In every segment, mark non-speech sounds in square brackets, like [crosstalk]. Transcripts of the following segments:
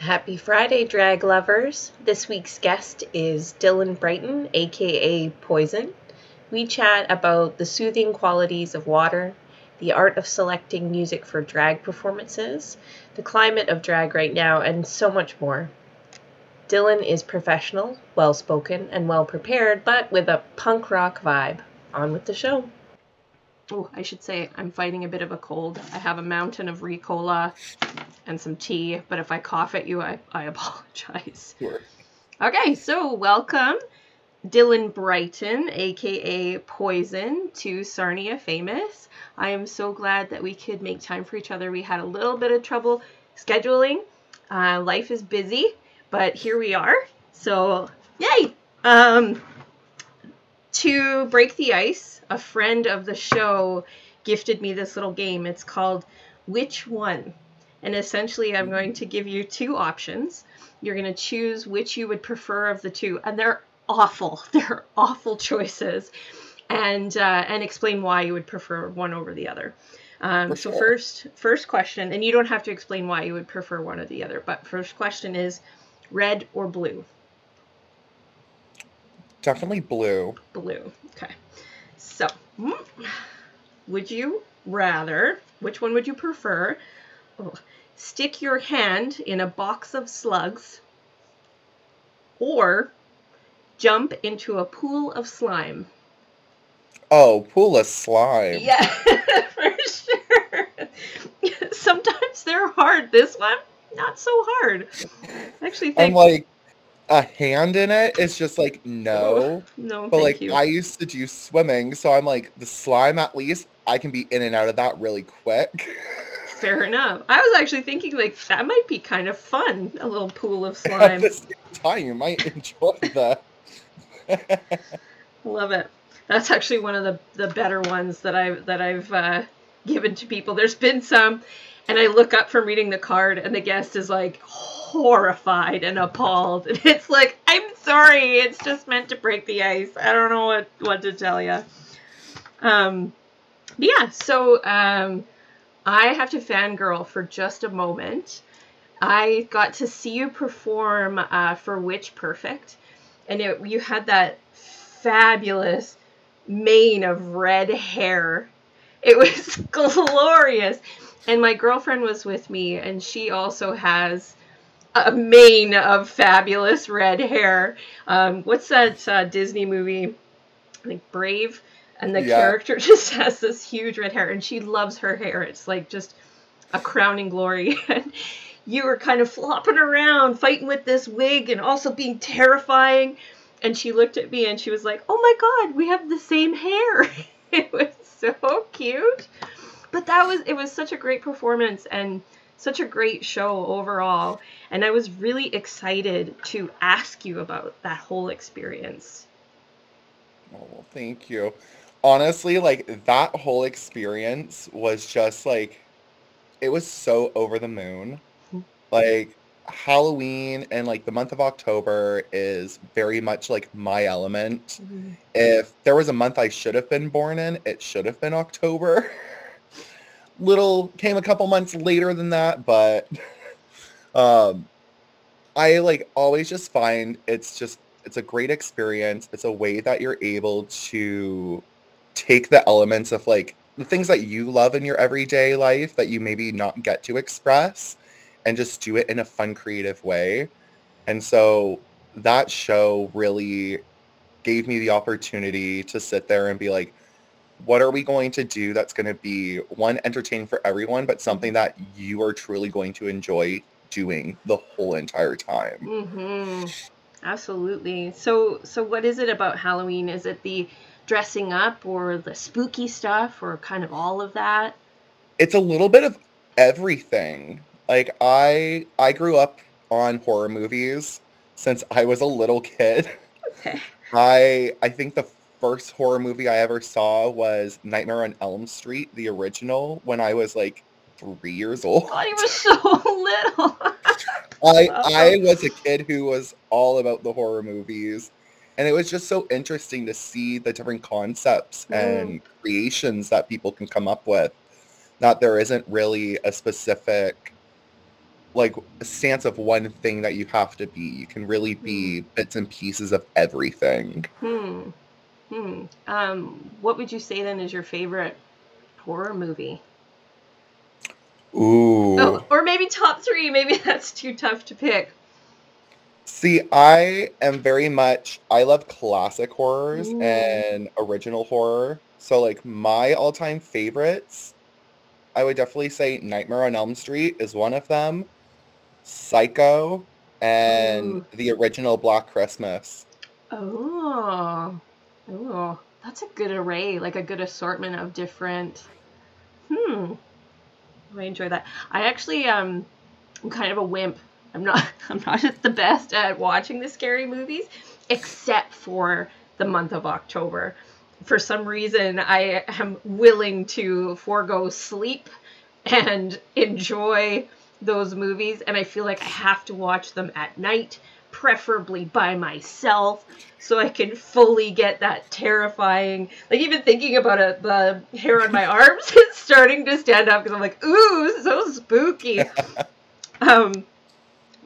Happy Friday, drag lovers. This week's guest is Dillon Brighton, aka Poison. We chat about the soothing qualities of water, the art of selecting music for drag performances, the climate of drag right now, and so much more. Dillon is professional, well spoken, and well prepared, but with a punk rock vibe. On with the show. Oh, I should say I'm fighting a bit of a cold. I have a mountain of Ricola and some tea, but if I cough at you, I, I [laughs] apologize. Sure. Okay, so welcome Dillon Brighton, aka Poison, to Sarnia Famous. I am so glad that we could make time for each other. We had a little bit of trouble scheduling. Uh, life is busy, but here we are. So, yay! Um, to break the ice, a friend of the show gifted me this little game. It's called Which One? And essentially, I'm going to give you two options. You're going to choose which you would prefer of the two. And they're awful. [laughs] They're awful choices. And, uh, and explain why you would prefer one over the other. Um, so first, first question, and you don't have to explain why you would prefer one or the other, but first question is red or blue? Definitely blue. Blue. Okay. So, mm, would you rather, which one would you prefer? Oh, stick your hand in a box of slugs or jump into a pool of slime? Oh, pool of slime. Yeah, [laughs] for sure. [laughs] Sometimes they're hard. This one, not so hard. I actually I'm think. like a hand in it, is just like no. no, But like you. I used to do swimming, so I'm like the slime at least I can be in and out of that really quick. Fair enough. I was actually thinking like that might be kind of fun, a little pool of [laughs] At slime. the same time, you might enjoy that. [laughs] Love it. That's actually one of the, the better ones that I've that I've uh, given to people. There's been some, and I look up from reading the card, and the guest is like horrified and appalled, [laughs] and it's like, I'm sorry, it's just meant to break the ice. I don't know what what to tell you. Um, yeah. So um, I have to fangirl for just a moment. I got to see you perform uh, for Witch Perfect, and it, you had that fabulous mane of red hair. It was [laughs] glorious. And my girlfriend was with me, and she also has a mane of fabulous red hair. Um, what's that uh, Disney movie? Like Brave? And the Yeah. character [laughs] just has this huge red hair, and she loves her hair. It's like just a crowning glory. [laughs] And you were kind of flopping around, fighting with this wig, and also being terrifying. And she looked at me and she was like, "Oh my God, we have the same hair." [laughs] it was so cute. But that was it was such a great performance and such a great show overall. And I was really excited to ask you about that whole experience. Oh, well, thank you. Honestly, like that whole experience was just like it was so over the moon. Mhm. Like Halloween and like the month of October is very much like my element. If there was a month I should have been born in, it should have been October. [laughs] Little came a couple months later than that, but [laughs] um I like always just find it's just it's a great experience. It's a way that you're able to take the elements of like the things that you love in your everyday life that you maybe not get to express and just do it in a fun creative way. And so that show really gave me the opportunity to sit there and be like what are we going to do that's going to be one entertaining for everyone but something that you are truly going to enjoy doing the whole entire time. Mm-hmm. Absolutely. So, so what is it about Halloween? Is it the dressing up, or the spooky stuff, or kind of all of that? It's a little bit of everything. Like I I grew up on horror movies since I was a little kid. Okay. [laughs] I I think the first horror movie I ever saw was Nightmare on Elm Street, the original, when I was like three years old. God, he was [laughs] so little. I [laughs] I was a kid who was all about the horror movies. And it was just so interesting to see the different concepts and creations that people can come up with. That there isn't really a specific like stance of one thing that you have to be. You can really be bits and pieces of everything. Hmm. Hmm. Um, what would you say then is your favorite horror movie? Ooh. Oh, or maybe top three. Maybe [laughs] that's too tough to pick. See, I am very much I love classic horrors Ooh. and original horror. So like my all-time favorites, I would definitely say Nightmare on Elm Street is one of them. Psycho and Ooh. the original Black Christmas. Oh. Oh. That's a good array, like a good assortment of different. Hmm. I enjoy that. I actually um I'm kind of a wimp. I'm not [laughs] I'm not [laughs] the best at watching the scary movies except for the month of October. For some reason I am willing to forego sleep and [laughs] enjoy those movies and I feel like I have to watch them at night, preferably by myself so I can fully get that terrifying. Like even thinking about it, the hair on my [laughs] arms [laughs] is starting to stand up because I'm like, ooh, so spooky. [laughs] um,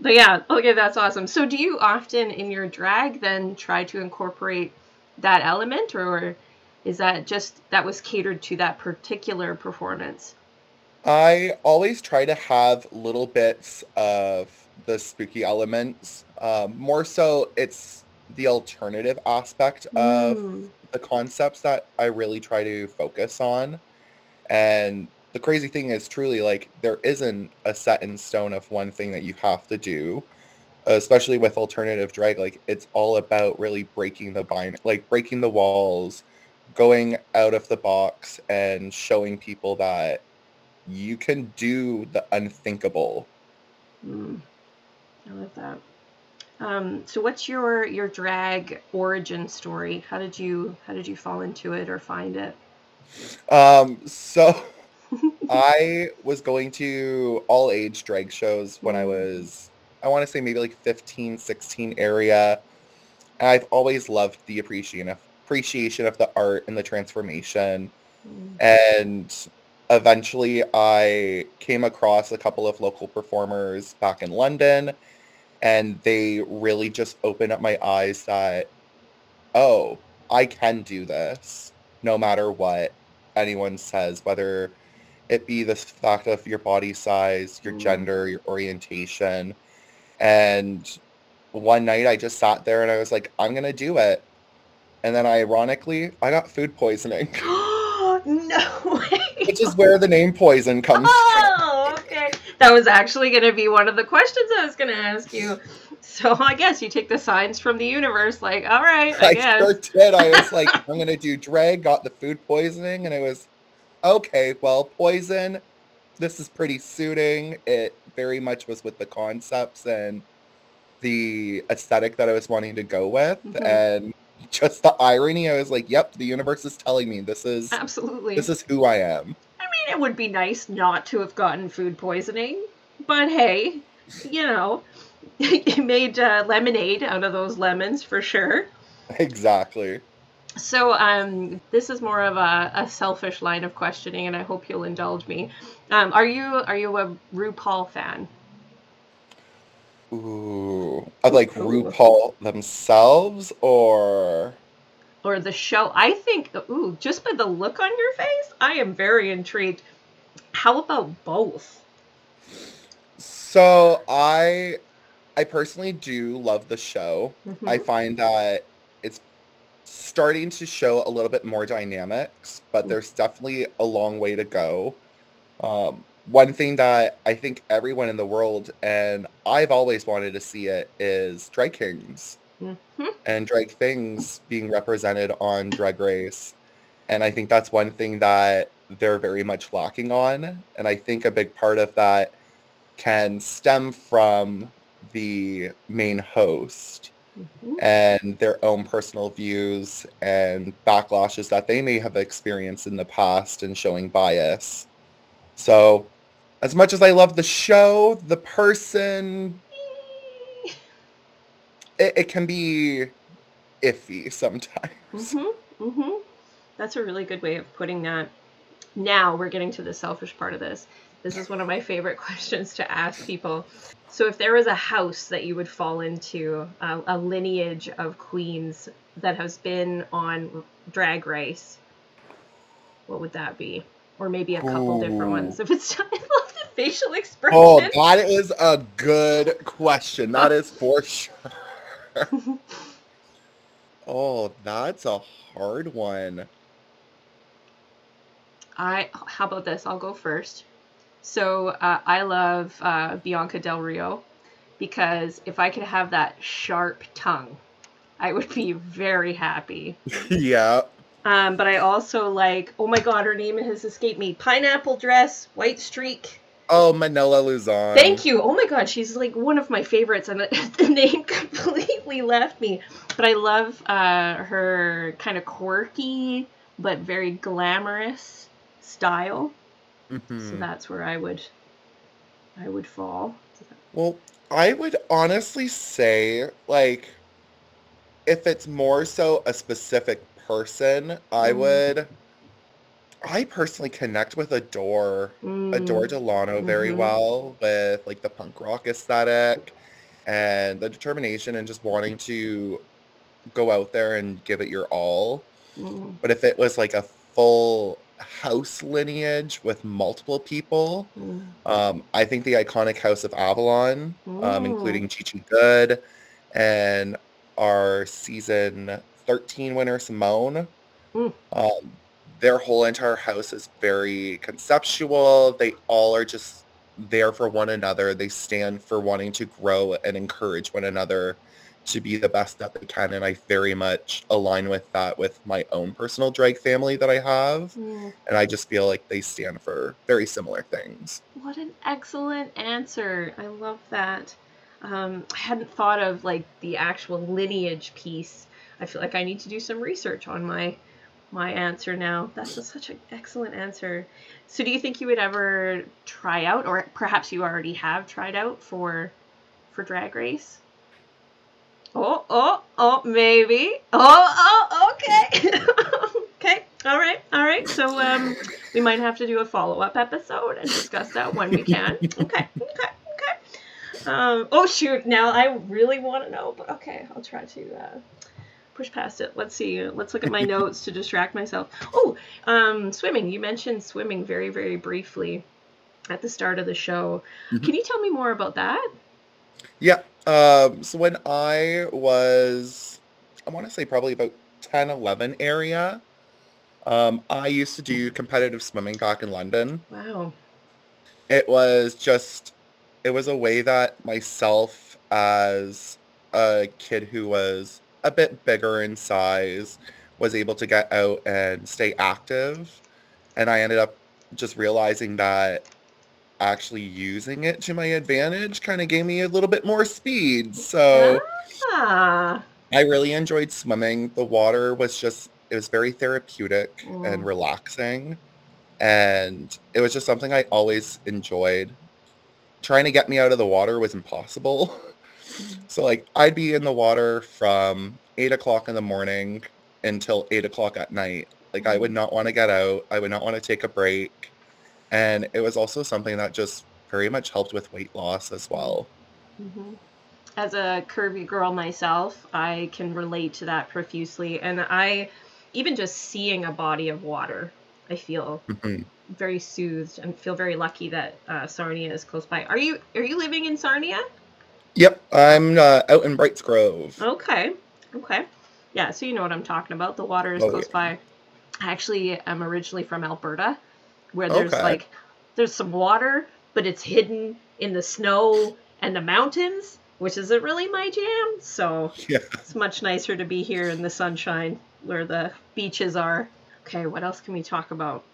but yeah, okay, that's awesome. So do you often in your drag then try to incorporate that element, or is that just that was catered to that particular performance? I always try to have little bits of the spooky elements. Um, more so, it's the alternative aspect of Mm, the concepts that I really try to focus on. And the crazy thing is truly like there isn't a set in stone of one thing that you have to do, especially with alternative drag. Like it's all about really breaking the bind, like breaking the walls, going out of the box and showing people that you can do the unthinkable. mm. I love that. Um, so what's your your drag origin story? How did you how did you fall into it or find it? Um, so [laughs] I was going to all age drag shows when I was, I want to say maybe like 15, 16 area. And I've always loved the appreciation of, appreciation of the art and the transformation. Mm, And eventually I came across a couple of local performers back in London and they really just opened up my eyes that, oh, I can do this no matter what anyone says, whether it be the fact of your body size, your Mm. gender, your orientation. And one night I just sat there and I was like, I'm going to do it. And then ironically, I got food poisoning, [gasps] no way. which is where the name poison comes [laughs] from. Oh, okay. That was actually going to be one of the questions I was going to ask you. So I guess you take the signs from the universe, like, all right, I, I guess. sure did. I was like, [laughs] I'm going to do drag, got the food poisoning, and it was, okay, well, poison, this is pretty suiting. It very much was with the concepts and the aesthetic that I was wanting to go with. Mhm. And just the irony, I was like, yep, the universe is telling me this is Absolutely. this is who I am. I it would be nice not to have gotten food poisoning, but hey, you know, [laughs] you made uh, lemonade out of those lemons for sure. Exactly. So, um, this is more of a, a selfish line of questioning, and I hope you'll indulge me. Um, are you are you a RuPaul fan? Ooh. Of like Ooh. RuPaul themselves or or the show. I think, ooh, just by the look on your face, I am very intrigued. How about both? So I I personally do love the show. I Mhm. find that it's starting to show a little bit more dynamics, but there's definitely a long way to go. Um, one thing that I think everyone in the world, and I've always wanted to see it, is drag kings Mhm. and drag things being represented on Drag Race. And I think that's one thing that they're very much lacking on. And I think a big part of that can stem from the main host Mhm. and their own personal views and backlashes that they may have experienced in the past and showing bias. So, as much as I love the show, the person, it, it can be iffy [laughs] sometimes. Mhm. Mhm. That's a really good way of putting that. Now we're getting to the selfish part of this. This is one of my favorite [laughs] questions to ask people. So, if there was a house that you would fall into, uh, a lineage of queens that has been on Drag Race, what would that be? Or maybe a couple different ones. If it's, I love the facial expression. Oh, that is a good question. That is for sure. [laughs] oh, that's a hard one. I how about this? I'll go first. So uh, I love uh, Bianca Del Rio because if I could have that sharp tongue, I would be very happy. [laughs] yeah. Um, but I also like oh my god, her name has escaped me. Pineapple dress, white streak. Oh, Manila Luzon. Thank you. Oh my god, she's like one of my favorites, and [laughs] the, name completely left me. But I love uh, her kind of quirky but very glamorous style. So Mhm. that's where I would I would fall. Well, I would honestly say, like, if it's more so a specific person, I Mhm. would. I personally connect with Adore, Adore Mm, Delano very Mhm. well with like the punk rock aesthetic and the determination and just wanting to go out there and give it your all. mm, But if it was like a full house lineage with multiple people, mm. um, I think the iconic House of Avalon, um, including Gigi Goode and our season 13 winner Symone. Mm. Um, their whole entire house is very conceptual. They all are just there for one another. They stand for wanting to grow and encourage one another to be the best that they can. And I very much align with that with my own personal drag family that I have. Mm. And I just feel like they stand for very similar things. What an excellent answer. I love that. Um, I hadn't thought of like the actual lineage piece. I feel like I need to do some research on my my answer now. That's such an excellent answer. So do you think you would ever try out or perhaps you already have tried out for for drag race? Oh, oh, oh, maybe. Oh, oh, okay. [laughs] okay. All right. All right. So um we might have to do a follow-up episode and discuss that when we can. Okay. Okay. Okay. Um oh shoot, now I really want to know, but okay, I'll try to uh push past it. Let's see. Let's look at my notes to distract myself. Oh, um swimming. You mentioned swimming very very briefly at the start of the show. Mhm. Can you tell me more about that? Yeah. Um, so when I was, I want to say probably about 10, 11 area, um, I used to do competitive swimming back in London. Wow. It was just, it was a way that myself as a kid who was a bit bigger in size was able to get out and stay active. And I ended up just realizing that actually using it to my advantage kind of gave me a little bit more speed. So Ah. I really enjoyed swimming. The water was just, it was very therapeutic Mm. and relaxing. And it was just something I always enjoyed. Trying to get me out of the water was impossible. [laughs] So like I'd be in the water from eight o'clock in the morning until eight o'clock at night. Like I would not want to get out. I would not want to take a break. And it was also something that just very much helped with weight loss as well. Mhm. As a curvy girl myself, I can relate to that profusely. And I, even just seeing a body of water, I feel Mhm. very soothed and feel very lucky that uh, Sarnia is close by. Are you are you living in Sarnia? Yep, I'm uh, out in Brights Grove. Okay, okay, yeah. So you know what I'm talking about. The water is Oh, close yeah. by. I actually am originally from Alberta, where there's Okay. like there's some water, but it's hidden in the snow and the mountains, which isn't really my jam. So [laughs] Yeah. it's much nicer to be here in the sunshine where the beaches are. Okay, what else can we talk about?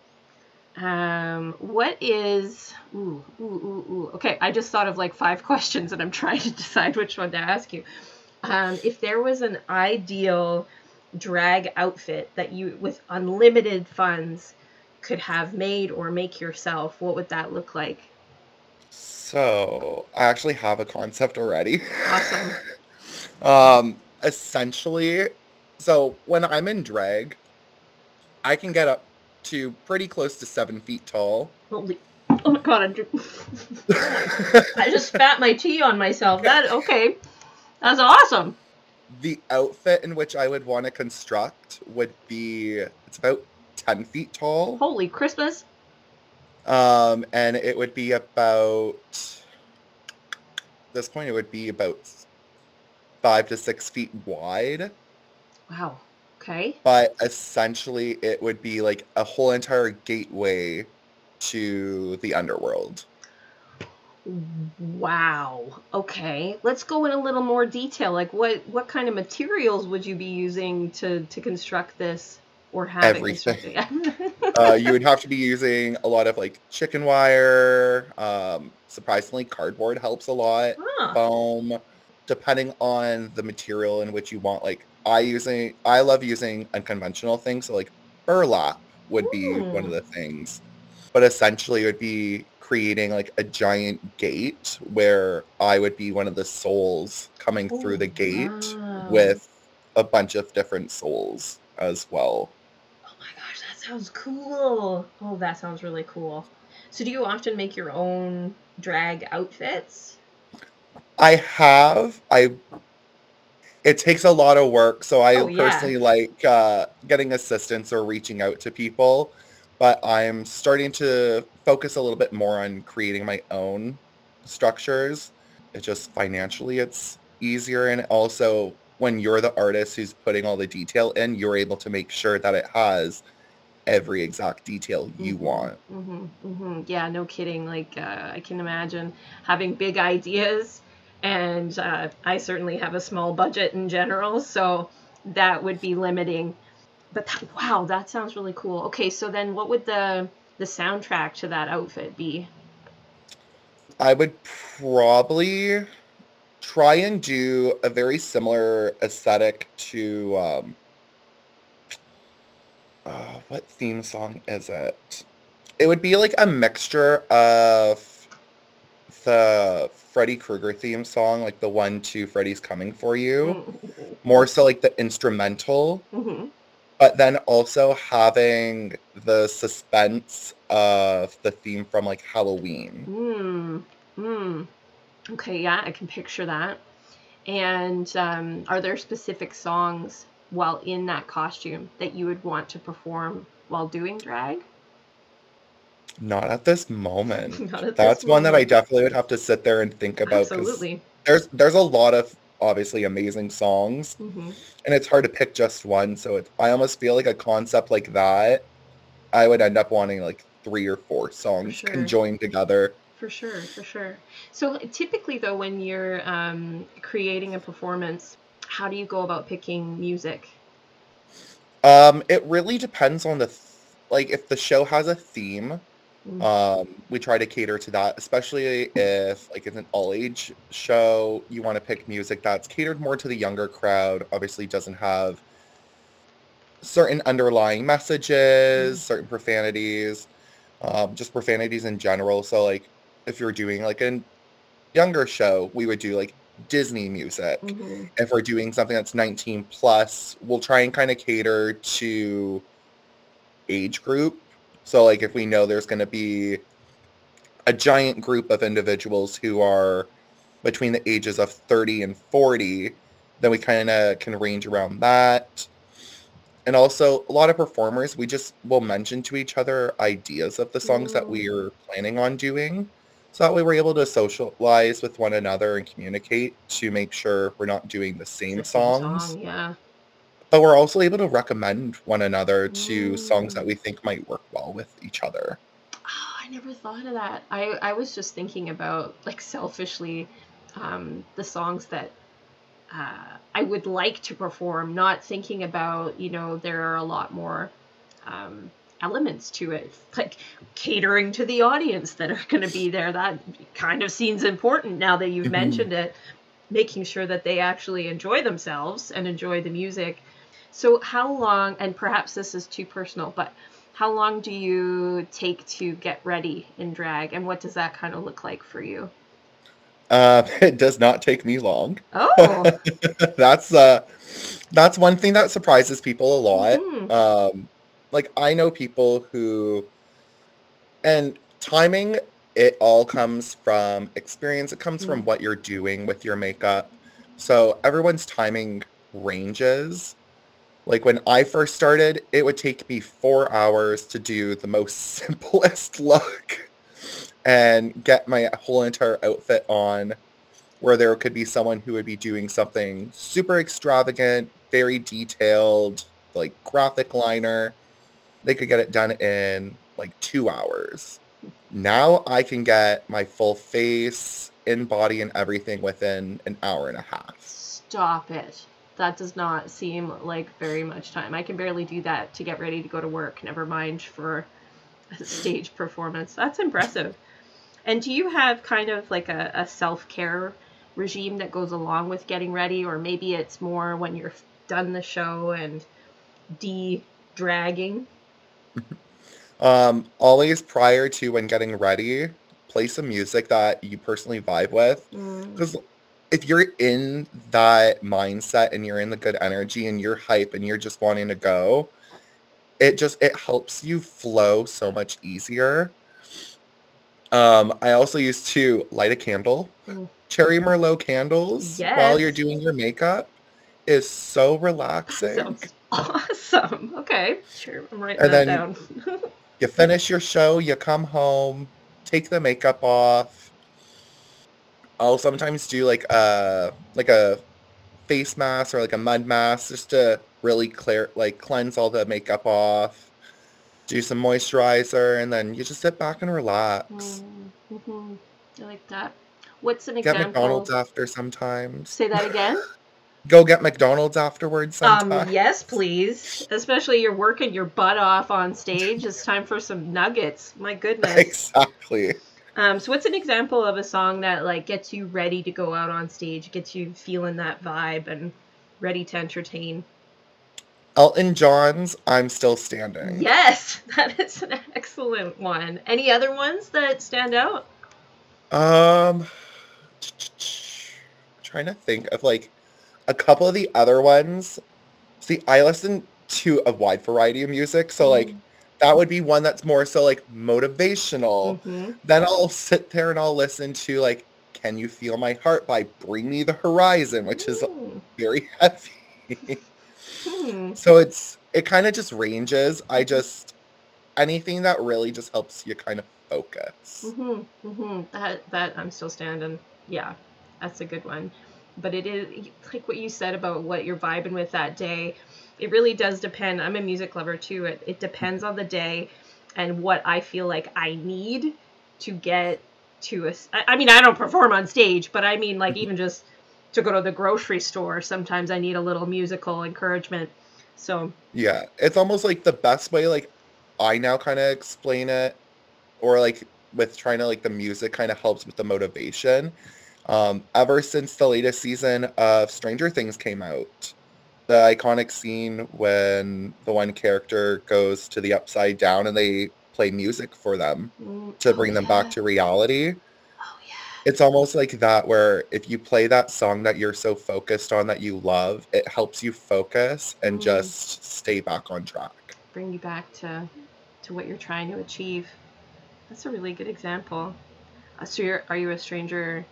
Um, what is ooh ooh ooh ooh? Okay, I just thought of like five [laughs] questions and I'm trying to decide which one to ask you. Um, if there was an ideal drag outfit that you with unlimited funds could have made or make yourself, what would that look like? So I actually have a concept already. Awesome. [laughs] Um, essentially, so when I'm in drag, I can get up to pretty close to seven feet tall. Holy, Oh my god, I, [laughs] I just [laughs] spat my tea on myself. That okay. That's awesome. the outfit in which I would want to construct would be it's about 10 feet tall. Holy Christmas. Um, and it would be about this point it would be about five to six feet wide. Wow. Okay. But essentially it would be like a whole entire gateway to the underworld. Wow. Okay. Let's go in a little more detail. Like what what kind of materials would you be using to to construct this or have Everything. it [laughs] uh, you would have to be using a lot of like chicken wire. Um, surprisingly, cardboard helps a lot. Huh. Foam, depending on the material in which you want. Like I using, I love using unconventional things. So like burlap would be one of Mm. the things. But essentially, it would be creating like a giant gate where I would be one of the souls coming through the Oh, gate wow. with a bunch of different souls as well. Oh my gosh, that sounds cool. Oh, that sounds really cool. So do you often make your own drag outfits? I have. I. It takes a lot of work, so I Oh, yeah. personally like uh, getting assistance or reaching out to people. But I'm starting to focus a little bit more on creating my own structures. It just financially, it's easier, and also when you're the artist who's putting all the detail in, you're able to make sure that it has every exact detail you Mhm. want. hmm hmm Yeah, no kidding. Like uh, I can imagine having big [laughs] ideas, and uh, I certainly have a small budget in general, so that would be limiting. But that, wow, that sounds really cool. Okay, so then what would the the soundtrack to that outfit be? I would probably try and do a very similar aesthetic to um uh, what theme song is it? It would be like a mixture of the Freddy Krueger theme song, like the one to Freddy's Coming for You, more so like the instrumental, hmm but then also having the suspense of the theme from like Halloween. Hmm. Okay, yeah, I can picture that. And um, are there specific songs while in that costume that you would want to perform while doing drag? Not at this moment. [laughs] Not at this That's one that I definitely would have to sit there and think about Absolutely. there's there's a lot of obviously amazing songs hmm and it's hard to pick just one. So it's I almost feel like a concept like that, I would end up wanting like three or four songs sure. conjoined together. For sure, for sure. So typically, though, when you're um, creating a performance, how do you go about picking music? Um, it really depends on the th- like if the show has a theme. Mm. Um, we try to cater to that, especially if like it's an all age show. You want to pick music that's catered more to the younger crowd. Obviously, doesn't have certain underlying messages, Mm. certain profanities, um, just profanities in general. So like if you're doing like a younger show, we would do like Disney music. hmm If we're doing something that's 19 plus, we'll try and kind of cater to age group. So like if we know there's going to be a giant group of individuals who are between the ages of 30 and 40, then we kind of can range around that. And also a lot of performers, we just will mention to each other ideas of the songs that Mm. we're planning on doing. So that way we're able to socialize with one another and communicate to make sure we're not doing the same The same songs. song, yeah. But we're also able to recommend one another to songs Mm. that we think might work well with each other. Oh, I never thought of that. I, I was just thinking about, like, selfishly, um, the songs that uh, I would like to perform, not thinking about, you know, there are a lot more um, elements to it, [laughs] like catering to the audience that are going to be there. That kind of seems important now that you've Mhm. mentioned it, making sure that they actually enjoy themselves and enjoy the music. So, how long, and perhaps this is too personal, but how long do you take to get ready in drag, and what does that kind of look like for you? Uh, [laughs] it does not take me long. Oh, [laughs] that's uh, that's one thing that surprises people a lot. mhm. Um, like I know people who, and timing it all comes from experience. It comes from Mm. what you're doing with your makeup. So everyone's timing ranges. Like when I first started, it would take me four hours to do the most [laughs] simplest look and get my whole entire outfit on. Where there could be someone who would be doing something super extravagant, very detailed, like graphic liner. They could get it done in like two hours. Now I can get my full face, in body, and everything within an hour and a half. Stop it. That does not seem like very much time. I can barely do that to get ready to go to work, never mind for a [laughs] stage performance. That's impressive. And do you have kind of like a, a self care regime that goes along with getting ready, or maybe it's more when you're done the show and de dragging? [laughs] Um, always prior to when getting ready, play some music that you personally vibe with. Mm, Because if you're in that mindset and you're in the good energy and you're hype and you're just wanting to go, it just it helps you flow so much easier. Um, I also used to light a candle. Mm. Cherry Merlot candles while you're doing your makeup is so relaxing. [laughs] Awesome. Okay, sure. I'm writing And that then down. [laughs] You finish your show, you come home, take the makeup off. I'll sometimes do like a like a face mask or like a mud mask just to really clear like cleanse all the makeup off. Do some moisturizer and then you just sit back and relax. Mm-hmm. I like that. What's an Get example? McDonald's after sometimes. Say that again. [laughs] Go get McDonald's afterwards Um, yes, please. Especially you're working your butt off on stage. It's time for some nuggets. My goodness. [laughs] Exactly. Um, so what's an example of a song that like gets you ready to go out on stage, gets you feeling that vibe and ready to entertain? Elton John's I'm Still Standing. Yes, [laughs] that is an excellent one. Any other ones that stand out? Um, trying to think of like a couple of the other ones. See, I listen to a wide variety of music, so like that would be one that's more so like motivational. Mhm. Then I'll sit there and I'll listen to like Can You Feel My Heart by Bring Me the Horizon, which is Mm. very [laughs] heavy. Hmm. so it's it kind of just ranges. I just anything that really just helps you kind of focus. Mhm. Mhm. That that I'm still standing. Yeah, that's a good one. But it is like what you said about what you're vibing with that day. It really does depend. I'm a music lover too. It it depends on the day and what I feel like I need to get to a. I I mean, I don't perform on stage, but I mean, like even just to go to the grocery store. Sometimes I need a little musical encouragement. So Yeah, it's almost like the best way like I now kind of explain it or like with trying to like the music kind of helps with the motivation. Um, ever since the latest season of Stranger Things came out, the iconic scene when the one character goes to the upside down and they play music for them to oh, bring them yeah. back to reality. Oh yeah. It's almost like that where if you play that song that you're so focused on that you love, it helps you focus and Mm. just stay back on track. bring you back to to what you're trying to achieve. That's a really good example. Uh, so you're are you a Stranger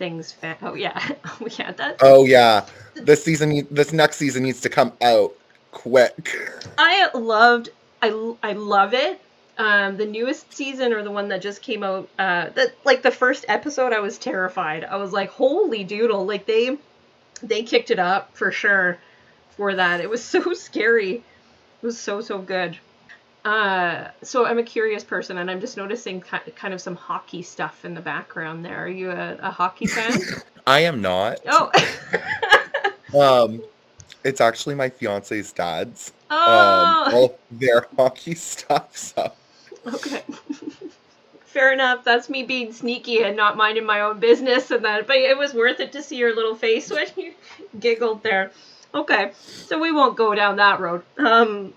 Things fan? Oh yeah, [laughs] oh yeah. That Oh yeah, this season, this next season needs to come out quick. I loved. I I love it. Um, the newest season or the one that just came out. Uh, that like the first episode, I was terrified. I was like, holy doodle! Like they they kicked it up for sure for that. It was [laughs] so scary. It was so so good. Uh, so I'm a curious person, and I'm just noticing kind of some hockey stuff in the background there. Are you a, a hockey fan? [laughs] I am not. oh, [laughs] Um, it's actually my fiance's dad's. Um, oh, all their hockey stuff. So okay. Fair enough. That's me being sneaky and not minding my own business, and that. But it was worth it to see your little face when you [laughs] giggled there. Okay, so we won't go down that road. Um,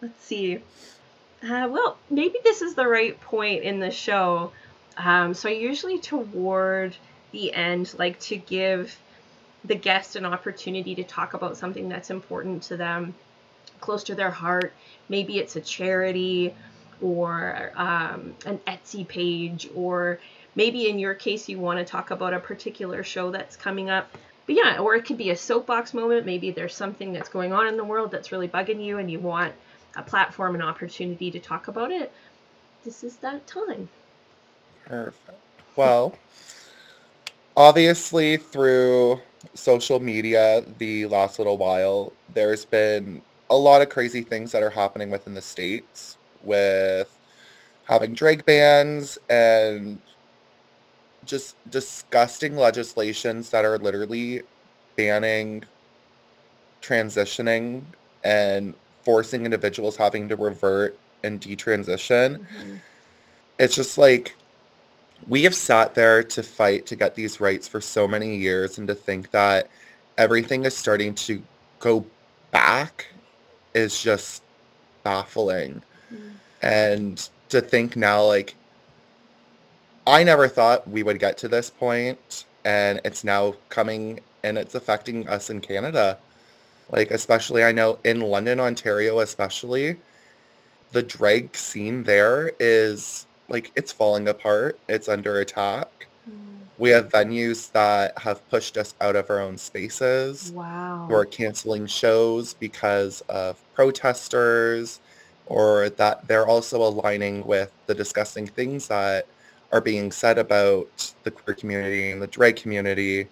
let's see. Uh, well, maybe this is the right point in the show. Um, so I usually toward the end like to give the guest an opportunity to talk about something that's important to them, close to their heart. Maybe it's a charity, or um, an Etsy page, or maybe in your case you want to talk about a particular show that's coming up. But yeah, or it could be a soapbox moment. Maybe there's something that's going on in the world that's really bugging you and you want a platform and opportunity to talk about it. This is that time. Perfect. Well, obviously through social media the last little while, there's been a lot of crazy things that are happening within the states with having drag bans and just disgusting legislations that are literally banning transitioning and forcing individuals having to revert and detransition. Mhm. It's just like we have sat there to fight to get these rights for so many years and to think that everything is starting to go back is just baffling. Mm. And to think now, like, I never thought we would get to this point, and it's now coming and it's affecting us in Canada. Like, especially, I know in London, Ontario, especially, the drag scene there is like it's falling apart, it's under attack. Mm. We have venues that have pushed us out of our own spaces Wow. who are canceling shows because of protesters or that they're also aligning with the disgusting things that are being said about the queer community and the drag community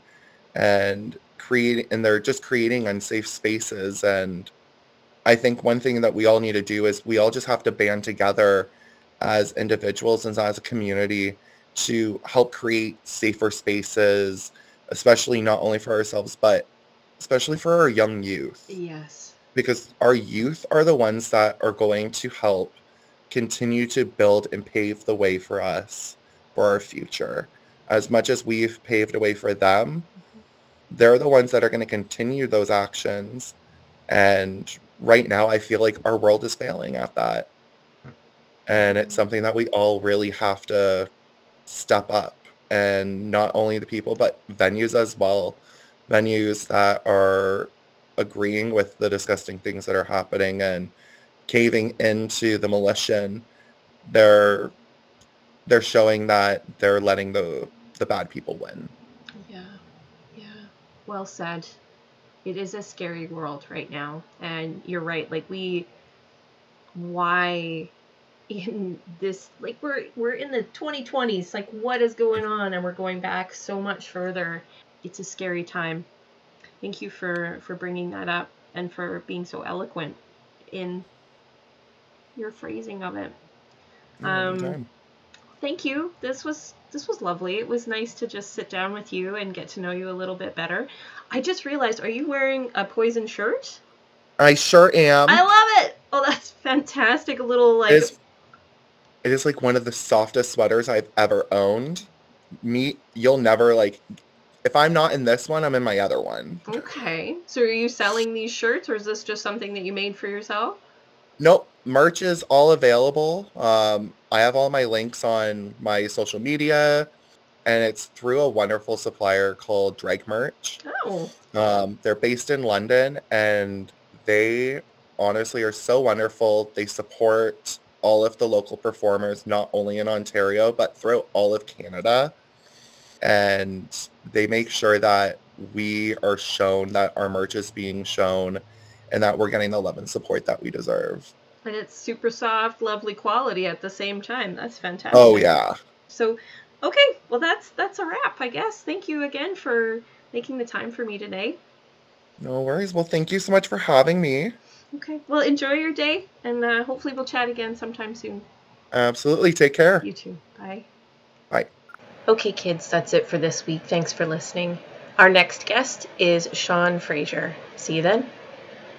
and create and they're just creating unsafe spaces and I think one thing that we all need to do is we all just have to band together as individuals and as a community to help create safer spaces, especially not only for ourselves, but especially for our young youth. Yes. Because our youth are the ones that are going to help continue to build and pave the way for us for our future. As much as we've paved a way for them, they're the ones that are going to continue those actions. And right now, I feel like our world is failing at that. And it's something that we all really have to step up. And not only the people, but venues as well. Venues that are agreeing with the disgusting things that are happening and caving into the militia. They're they're showing that they're letting the the bad people win. Well said. It is a scary world right now. And you're right. Like we why in this like we're we're in the 2020s like what is going on and we're going back so much further it's a scary time thank you for for bringing that up and for being so eloquent in your phrasing of it Um. Thank you this was this was lovely it was nice to just sit down with you and get to know you a little bit better i just realized are you wearing a poison shirt I sure am. i love it oh that's fantastic a little like It is, it is like one of the softest sweaters I've ever owned. Me, you'll never like. If I'm not in this one, I'm in my other one. okay so are you selling these shirts or is this just something that you made for yourself Nope, merch is all available. Um, I have all my links on my social media, and it's through a wonderful supplier called Drag Merch. oh Um, they're based in London, and they honestly are so wonderful. They support all of the local performers, not only in Ontario, but throughout all of Canada. And they make sure that we are shown that our merch is being shown and that we're getting the love and support that we deserve. And it's super soft lovely quality at the same time that's fantastic Oh, yeah. So, okay, well that's that's a wrap, I guess. Thank you again for making the time for me today. No worries. Well, thank you so much for having me. Okay, well enjoy your day, and uh, hopefully we'll chat again sometime soon. Absolutely. Take care. You too. Bye. Bye. Okay, kids, that's it for this week. Thanks for listening. Our next guest is Sean Fraser. See you then.